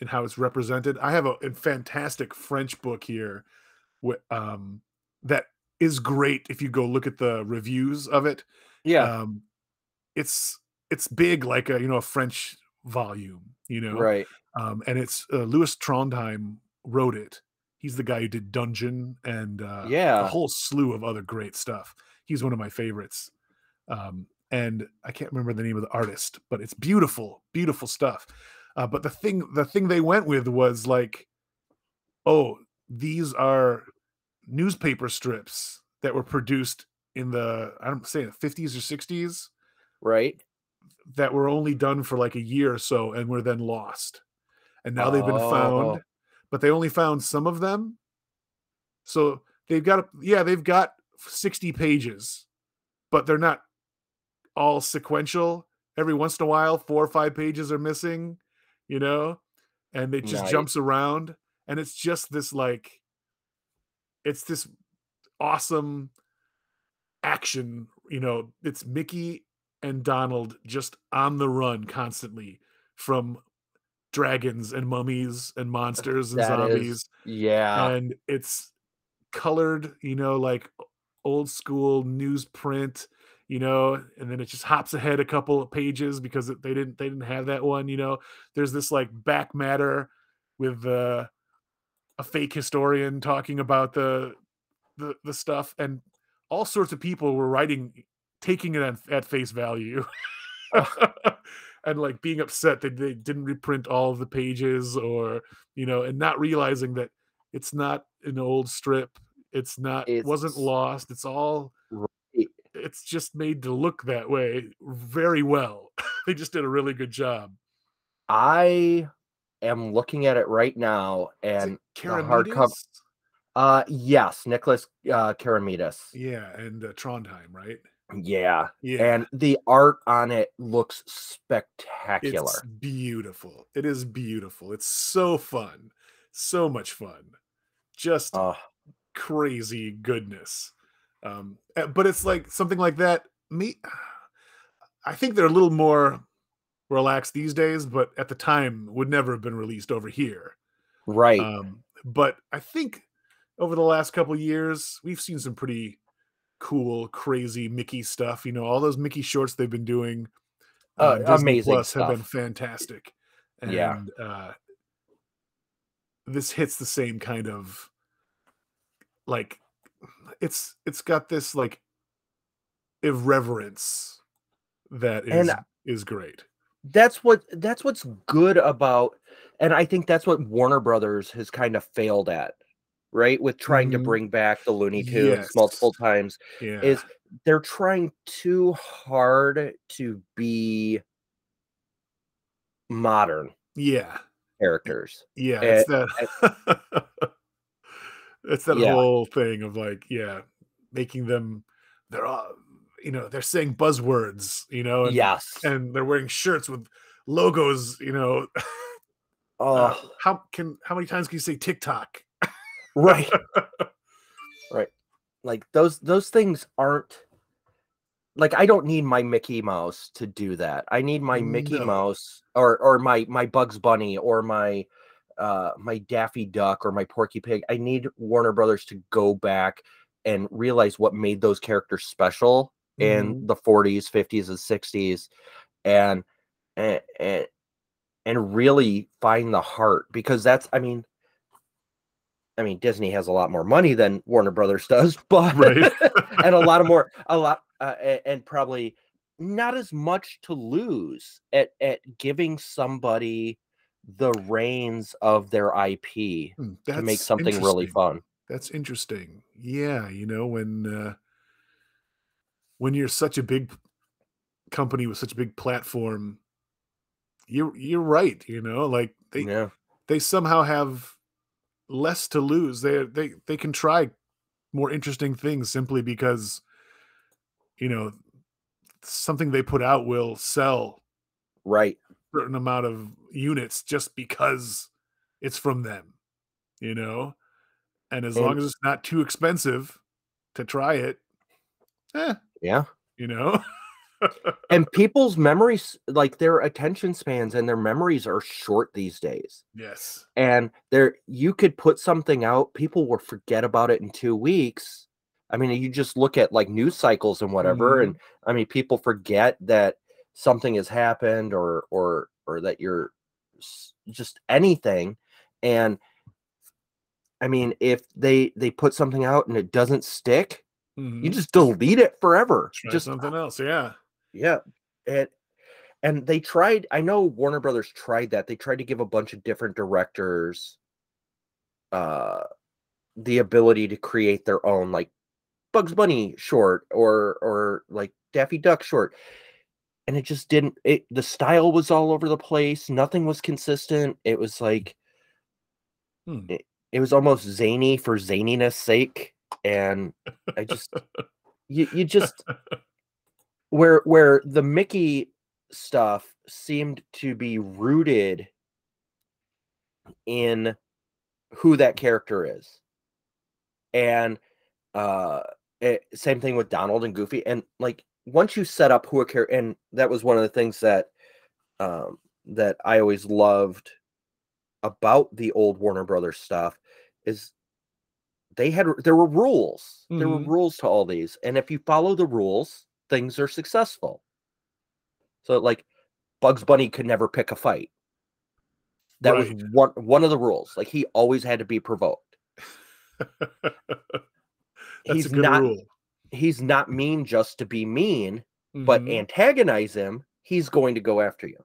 in how it's represented. I have a, a fantastic French book here, um, that is great if you go look at the reviews of it. Yeah. Um, it's it's big like a you know a French volume, you know, right. um, and it's uh, Lewis Trondheim wrote it. He's the guy who did Dungeon and uh, a whole slew of other great stuff. He's one of my favorites. Um, and I can't remember the name of the artist, but it's beautiful, beautiful stuff. Uh, but the thing, the thing they went with was like, oh, these are newspaper strips that were produced in the I don't say the 50s or 60s Right. that were only done for like a year or so and were then lost. And now they've been Oh. found, but they only found some of them. So they've got yeah, they've got 60 pages, but they're not all sequential. Every once in a while, four or five pages are missing, you know, and it just Nice. jumps around. And it's just this like it's this awesome action, you know, it's Mickey and Donald just on the run constantly from dragons and mummies and monsters and That zombies is yeah. and it's colored, you know, like old school newsprint, you know, and then it just hops ahead a couple of pages because they didn't they didn't have that one, you know. There's this like back matter with uh, a fake historian talking about the the the stuff and all sorts of people were writing taking it at, at face value. and like being upset that they didn't reprint all of the pages or you know and not realizing that it's not an old strip it's not it wasn't lost it's all. It's just made to look that way very well. They just did a really good job. I am looking at it right now and the hardcover- uh yes, Nicholas uh Keramidas. yeah and uh, trondheim right? Yeah. yeah. And the art on it looks spectacular. it's beautiful. It is beautiful. It's so fun. So much fun. Just Uh, crazy goodness. Um, uh, but it's like something like that. Me, I think they're a little more relaxed these days, but at the time would never have been released over here. right. Um, but I think over the last couple years, we've seen some pretty cool, crazy Mickey stuff. You know, all those Mickey shorts they've been doing. Uh, Disney amazing Plus have been fantastic. And Yeah. uh, this hits the same kind of like it's it's got this like irreverence that is And is great. that's what that's what's good about and I think that's what Warner Brothers has kind of failed at, right? With trying to Mhm. bring back the Looney Tunes Yes. multiple times Yeah. is they're trying too hard to be modern yeah. characters. Yeah, Eh, it's that Yeah. whole thing of like, yeah, making them they're all you know, they're saying buzzwords, you know, and, yes. and they're wearing shirts with logos, you know. oh, uh, how can how many times can you say TikTok? right. right. Like those those things aren't like I don't need my Mickey Mouse to do that. I need my Mickey No. Mouse or or my my Bugs Bunny or my uh my Daffy Duck or my Porky Pig. I need Warner Brothers to go back and realize what made those characters special in the 40s, 50s, and 60s and and and, and really find the heart because that's I mean I mean Disney has a lot more money than Warner Brothers does, but Right. and a lot of more a lot uh, a- and probably not as much to lose at at giving somebody the reins of their IP Hmm, to make something really fun. That's interesting. Yeah, you know, when uh when you're such a big company with such a big platform, you're you're right, you know, like they yeah. they somehow have less to lose. They they they can try more interesting things simply because you know something they put out will sell Right. Certain amount of units just because it's from them, you know? And as long as it's not too expensive to try it, eh, Yeah. you know? and people's memories like their attention spans and their memories are short these days yes. and there you could put something out people will forget about it in two weeks i mean you just look at like news cycles and whatever and i mean people forget that something has happened or or or that you're just anything and i mean if they they put something out and it doesn't stick you Mhm. just delete it forever try just something else. Yeah. yeah. And and they tried, I know Warner Brothers tried that. They tried to give a bunch of different directors uh the ability to create their own like Bugs Bunny short or or like Daffy Duck short. And it just didn't it the style was all over the place. Nothing was consistent. It was like Hmm. it, it was almost zany for zaniness sake. And I just you you just where where the Mickey stuff seemed to be rooted in who that character is. And uh it, same thing with Donald and Goofy and like once you set up who a character and that was one of the things that um that I always loved about the old Warner Brothers stuff is they had there were rules. There were Mhm. rules to all these, and if you follow the rules, things are successful. So, like, Bugs Bunny could never pick a fight. That Right. was one one of the rules. Like, he always had to be provoked. That's he's a good not rule. He's not mean just to be mean, but Mhm. antagonize him, he's going to go after you.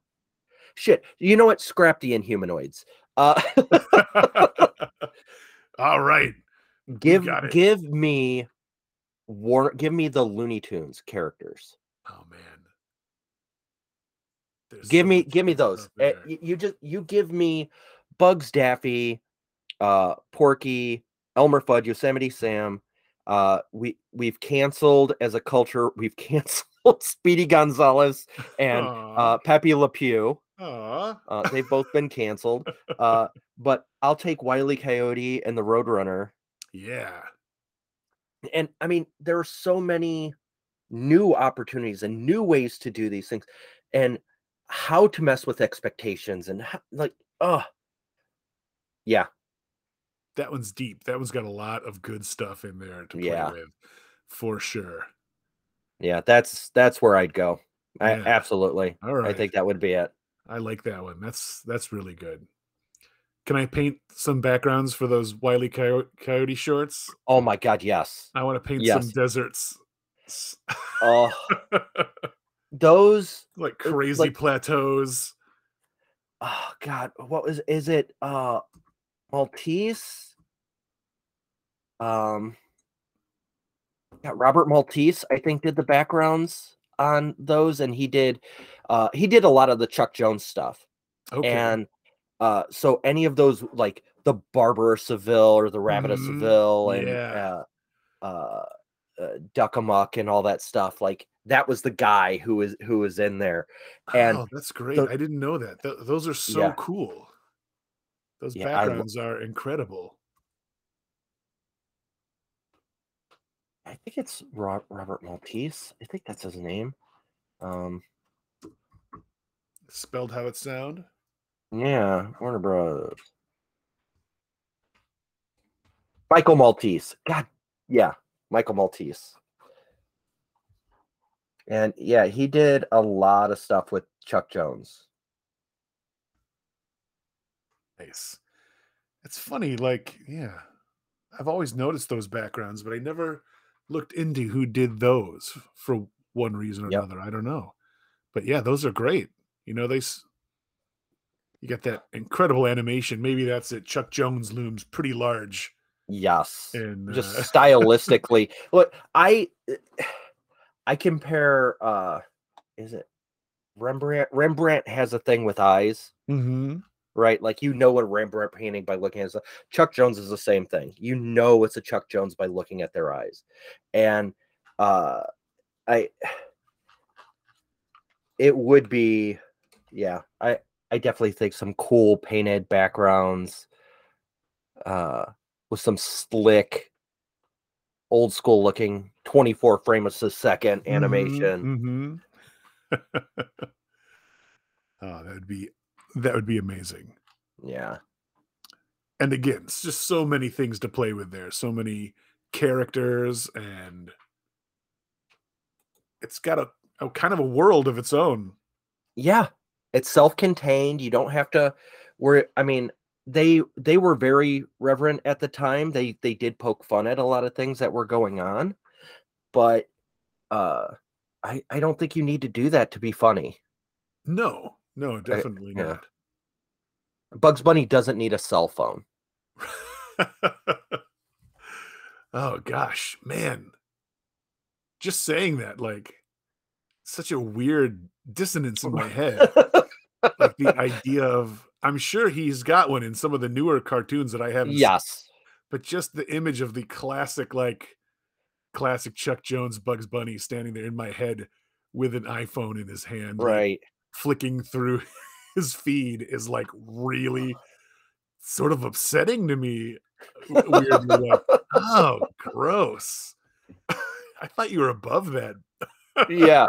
Shit, you know what? Scrap the Inhumanoids. Uh, All right. Give give me War, give me the Looney Tunes characters. Oh man. There's give so me give me those Uh, you just you give me bugs daffy uh porky elmer fudd yosemite sam uh we we've canceled as a culture we've canceled speedy gonzalez and Aw, uh pepe le pew. Uh they've both been canceled uh but i'll take wiley coyote and the roadrunner. Yeah. and i mean there are so many new opportunities and new ways to do these things and how to mess with expectations and how, like oh yeah That one's deep. That one's got a lot of good stuff in there to play Yeah. with, for sure. yeah that's that's where i'd go I, absolutely All right. i think that would be it I like that one. That's that's really good. Can I paint some backgrounds for those Wiley Coyote, Coyote shorts? oh my god yes I want to paint some Yes. deserts. S- oh those like crazy like- plateaus. oh god what was is it uh maltese um yeah, robert maltese i think did the backgrounds on those and he did uh he did a lot of the chuck jones stuff Okay. and uh so any of those like the barber of seville or the rabbit of Mhm, seville and yeah. uh, uh uh duck amuck and all that stuff like that was the guy who was who was in there and oh, that's great. the- I didn't know that. Th- those are so Yeah. cool. Those Yeah, backgrounds are incredible. I think it's Robert Maltese. I think that's his name. Um, Spelled how it sound. yeah, Warner Bros. Michael Maltese. God, yeah, Michael Maltese. And yeah, he did a lot of stuff with Chuck Jones. Nice. It's funny, like, yeah. I've always noticed those backgrounds, but I never looked into who did those for one reason or Yep. another. I don't know. But yeah, those are great. You know, they you got that incredible animation. Maybe that's it. Chuck Jones looms pretty large. Yes. And just uh, stylistically look i i compare uh is it rembrandt rembrandt has a thing with eyes mhm. Right? Like you know what rembrandt painting by looking at chuck jones is the same thing. You know it's a chuck jones by looking at their eyes. And uh i it would be yeah i i definitely think some cool painted backgrounds uh with some slick old school looking 24 frames a second animation. Mhm, oh, that would be that would be amazing. Yeah. And again, it's just so many things to play with there. So many characters and it's got a, a kind of a world of its own. Yeah. It's self-contained. You don't have to where I mean, they they were very reverent at the time. They they did poke fun at a lot of things that were going on, but uh I I don't think you need to do that to be funny. No, no, eh, definitely I, yeah. not. Bugs Bunny doesn't need a cell phone. oh gosh, man. Just saying that like such a weird dissonance in my head. like the idea of I'm sure he's got one in some of the newer cartoons that I haven't Yes. Seen, but just the image of the classic like classic Chuck Jones Bugs Bunny standing there in my head with an iPhone in his hand. Right. Like, flicking through his feed is like really sort of upsetting to me. Uh, weirdly, like, oh, gross. I thought you were above that. yeah.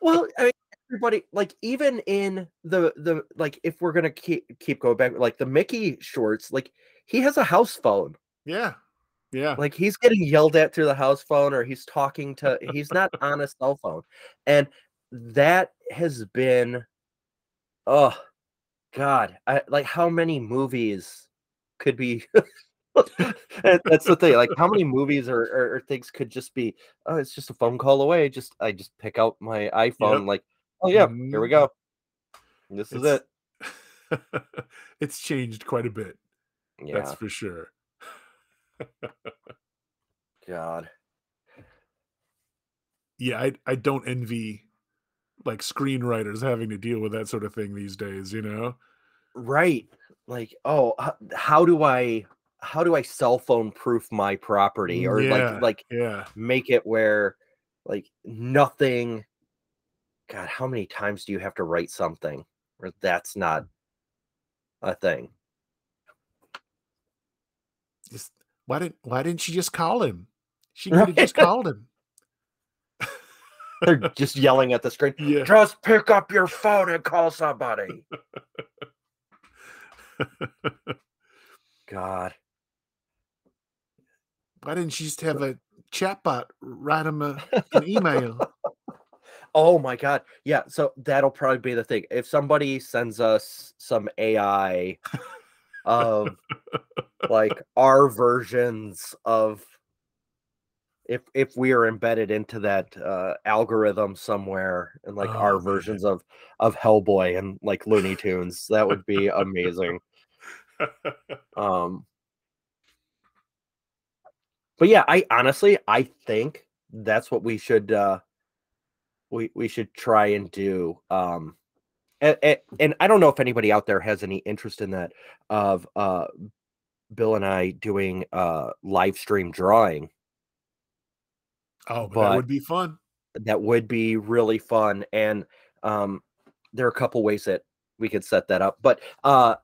Well, I mean, everybody like even in the the like if we're gonna keep keep going back like the Mickey shorts, like he has a house phone. Yeah. Yeah. Like he's getting yelled at through the house phone or he's talking to he's not on a cell phone. And that has been oh god, I like how many movies could be that's the thing. Like, how many movies or, or, or, things could just be? Oh, it's just a phone call away. Just I just pick out my iPhone. Yep. Like, oh yeah, here we mm-hmm. go. This is it. it's changed quite a bit. Yeah, that's for sure. God. Yeah, I I don't envy like screenwriters having to deal with that sort of thing these days. You know. Right. Like, oh, how do I how do I cell phone proof my property or yeah, like like yeah make it where like nothing God, how many times do you have to write something where that's not a thing? Just why didn't why didn't she just call him? She could have just called him. They're just yelling at the screen. Yeah. Just pick up your phone and call somebody. God. Why didn't she just have a chatbot write him a, an email? oh my god. Yeah, so that'll probably be the thing. If somebody sends us some AI of like our versions of if if we are embedded into that uh, algorithm somewhere and like oh, our man. versions of of Hellboy and like Looney Tunes, that would be amazing. um but yeah, I honestly I think that's what we should uh we we should try and do. Um and, and, and I don't know if anybody out there has any interest in that of uh Bill and I doing uh live stream drawing. Oh, but that would be fun. That would be really fun. And um there are a couple ways that we could set that up. But uh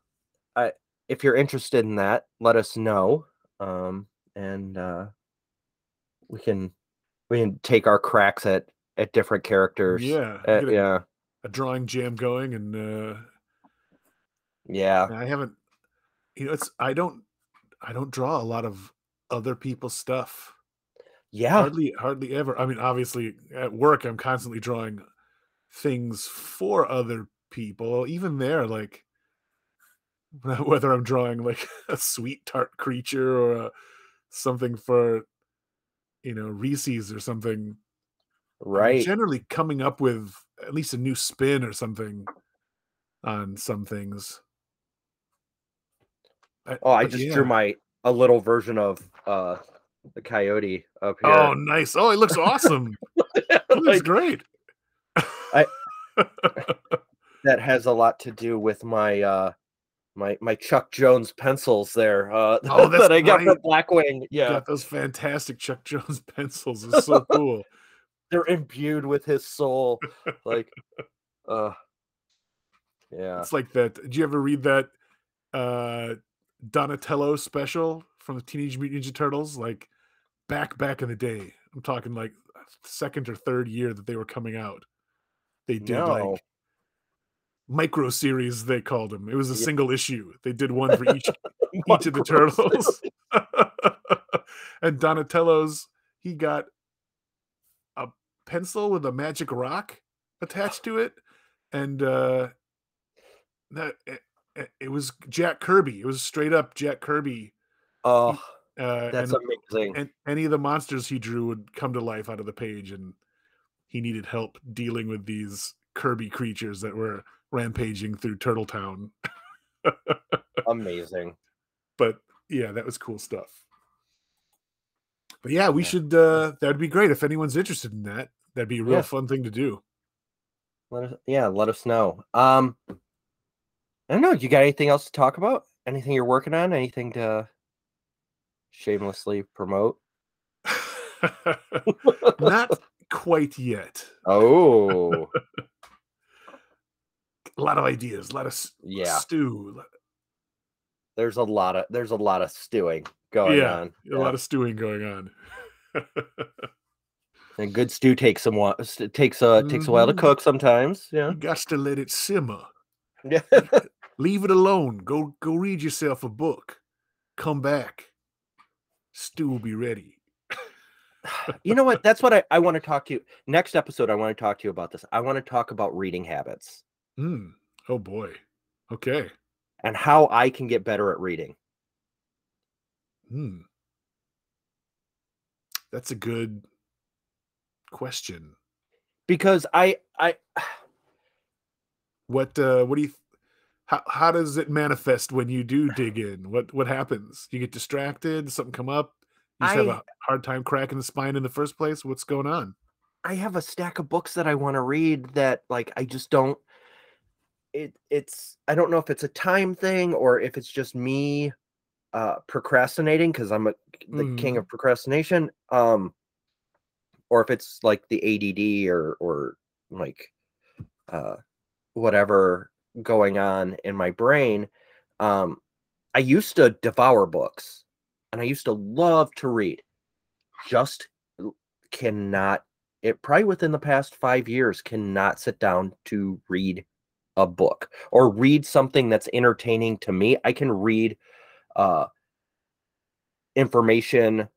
I if you're interested in that, let us know. Um and uh, we can we can take our cracks at at different characters. Yeah, uh, a, yeah. A drawing jam going, and uh, yeah, I haven't. You know, it's I don't I don't draw a lot of other people's stuff. Yeah, hardly hardly ever. I mean, obviously at work, I'm constantly drawing things for other people. Even there, like whether I'm drawing like a sweet tart creature or a something for you know Reese's or something. Right. I'm generally coming up with at least a new spin or something on some things. oh, I just yeah. drew my a little version of uh the coyote up here. Oh, nice. Oh, it looks awesome. it looks like, great. I that has a lot to do with my uh my my Chuck Jones pencils there uh, oh, that I got from Blackwing. Yeah, got those fantastic Chuck Jones pencils. It's so cool. They're imbued with his soul. like, uh, yeah, it's like that. Did you ever read that uh, Donatello special from the Teenage Mutant Ninja Turtles? Like back back in the day. I'm talking like second or third year that they were coming out. They did No. like micro series. They called them. It was a Yeah. single issue. They did one for each each of the turtles. and Donatello's he got a pencil with a magic rock attached to it, and uh, that it, it- was Jack Kirby. It was straight up Jack Kirby. Oh, Uh, that's and, amazing. and any of the monsters he drew would come to life out of the page, and he needed help dealing with these Kirby creatures that were rampaging through Turtle Town. amazing. but yeah, that was cool stuff. But yeah, we Yeah. should. uh That'd be great if anyone's interested in that. That'd be a real Yeah. fun thing to do. Let us, yeah, let us know. Um, I don't know. You got anything else to talk about? Anything you're working on? Anything to shamelessly promote? Not quite yet. Oh, A lot of ideas, a lot of yeah. stew, There's a lot of there's a lot of stewing going Yeah, on. a lot of stewing going on. And good stew takes some while. Takes uh takes a while to Mhm. cook sometimes. Yeah. you got to let it simmer. Yeah. Leave it alone. Go go read yourself a book. Come back. Stew will be ready. you know what? That's what I, I want to talk to you. Next episode, I want to talk to you about this. I want to talk about reading habits Hmm. Oh boy. Okay. and how I can get better at reading. Hmm. That's a good question. Because I I What uh what do you how how does it manifest when you do dig in? What what happens? You get distracted, something come up, you just have a hard time cracking the spine in the first place? What's going on? I have a stack of books that I want to read that like I just don't it it's I don't know if it's a time thing or if it's just me uh procrastinating because I'm a, the king of procrastination um or if it's like the ADD or or like uh whatever going on in my brain um I used to devour books and I used to love to read just cannot it probably within the past five years cannot sit down to read a book or read something that's entertaining to me. I can read uh information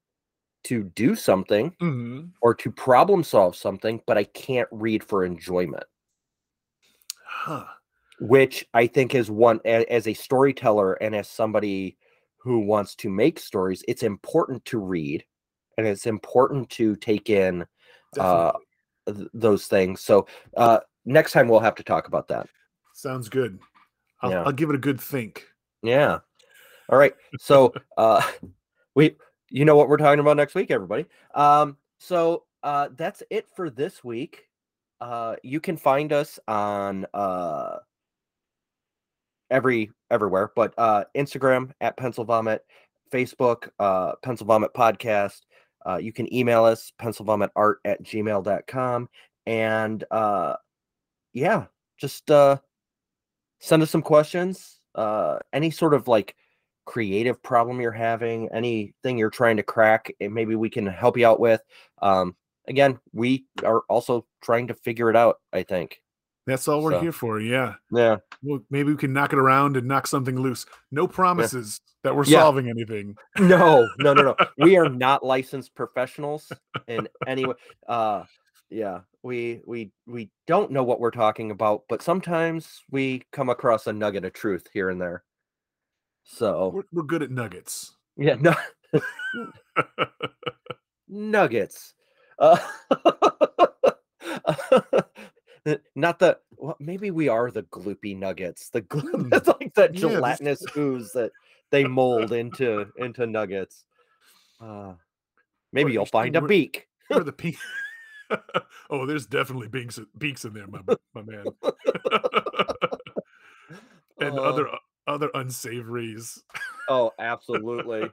to do something Mhm. or to problem solve something, but I can't read for enjoyment, Huh. Which I think is one as a storyteller and as somebody who wants to make stories, it's important to read and it's important to take in uh th- those things. So uh next time we'll have to talk about that. Sounds good. I'll, Yeah. I'll give it a good think. Yeah. All right. So uh we you know what we're talking about next week, everybody. Um so uh that's it for this week. Uh you can find us on uh every everywhere, but uh Instagram at Pencil Vomit, Facebook, uh Pencil Vomit Podcast. Uh you can email us pencilvomitart at gmail.com and uh yeah, just uh send us some questions uh any sort of like creative problem you're having anything you're trying to crack and maybe we can help you out with um again we are also trying to figure it out i think That's all we're So- here for. Yeah. yeah Well, maybe we can knock it around and knock something loose. No promises that we're Yeah. solving anything. no no no no we are not licensed professionals in any way uh yeah we we we don't know what we're talking about but sometimes we come across a nugget of truth here and there so We're, we're good at nuggets. yeah no nuggets. Uh, not the well, maybe we are the gloopy nuggets. The glo- Hmm. like that Yeah, this- gelatinous ooze that they mold into into nuggets. Uh, maybe Or you'll find a beak. We're the pink. oh, there's definitely beaks beaks in there, my my man. and Uh, other other unsavories. oh, absolutely.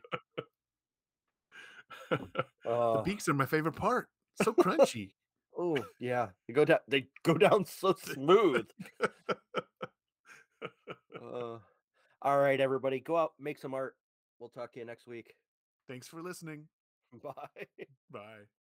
the Uh, beaks are my favorite part. So crunchy. Oh, yeah. They go down. They go down so smooth. Uh, all right, everybody, go out, make some art. We'll talk to you next week. Thanks for listening. Bye. Bye.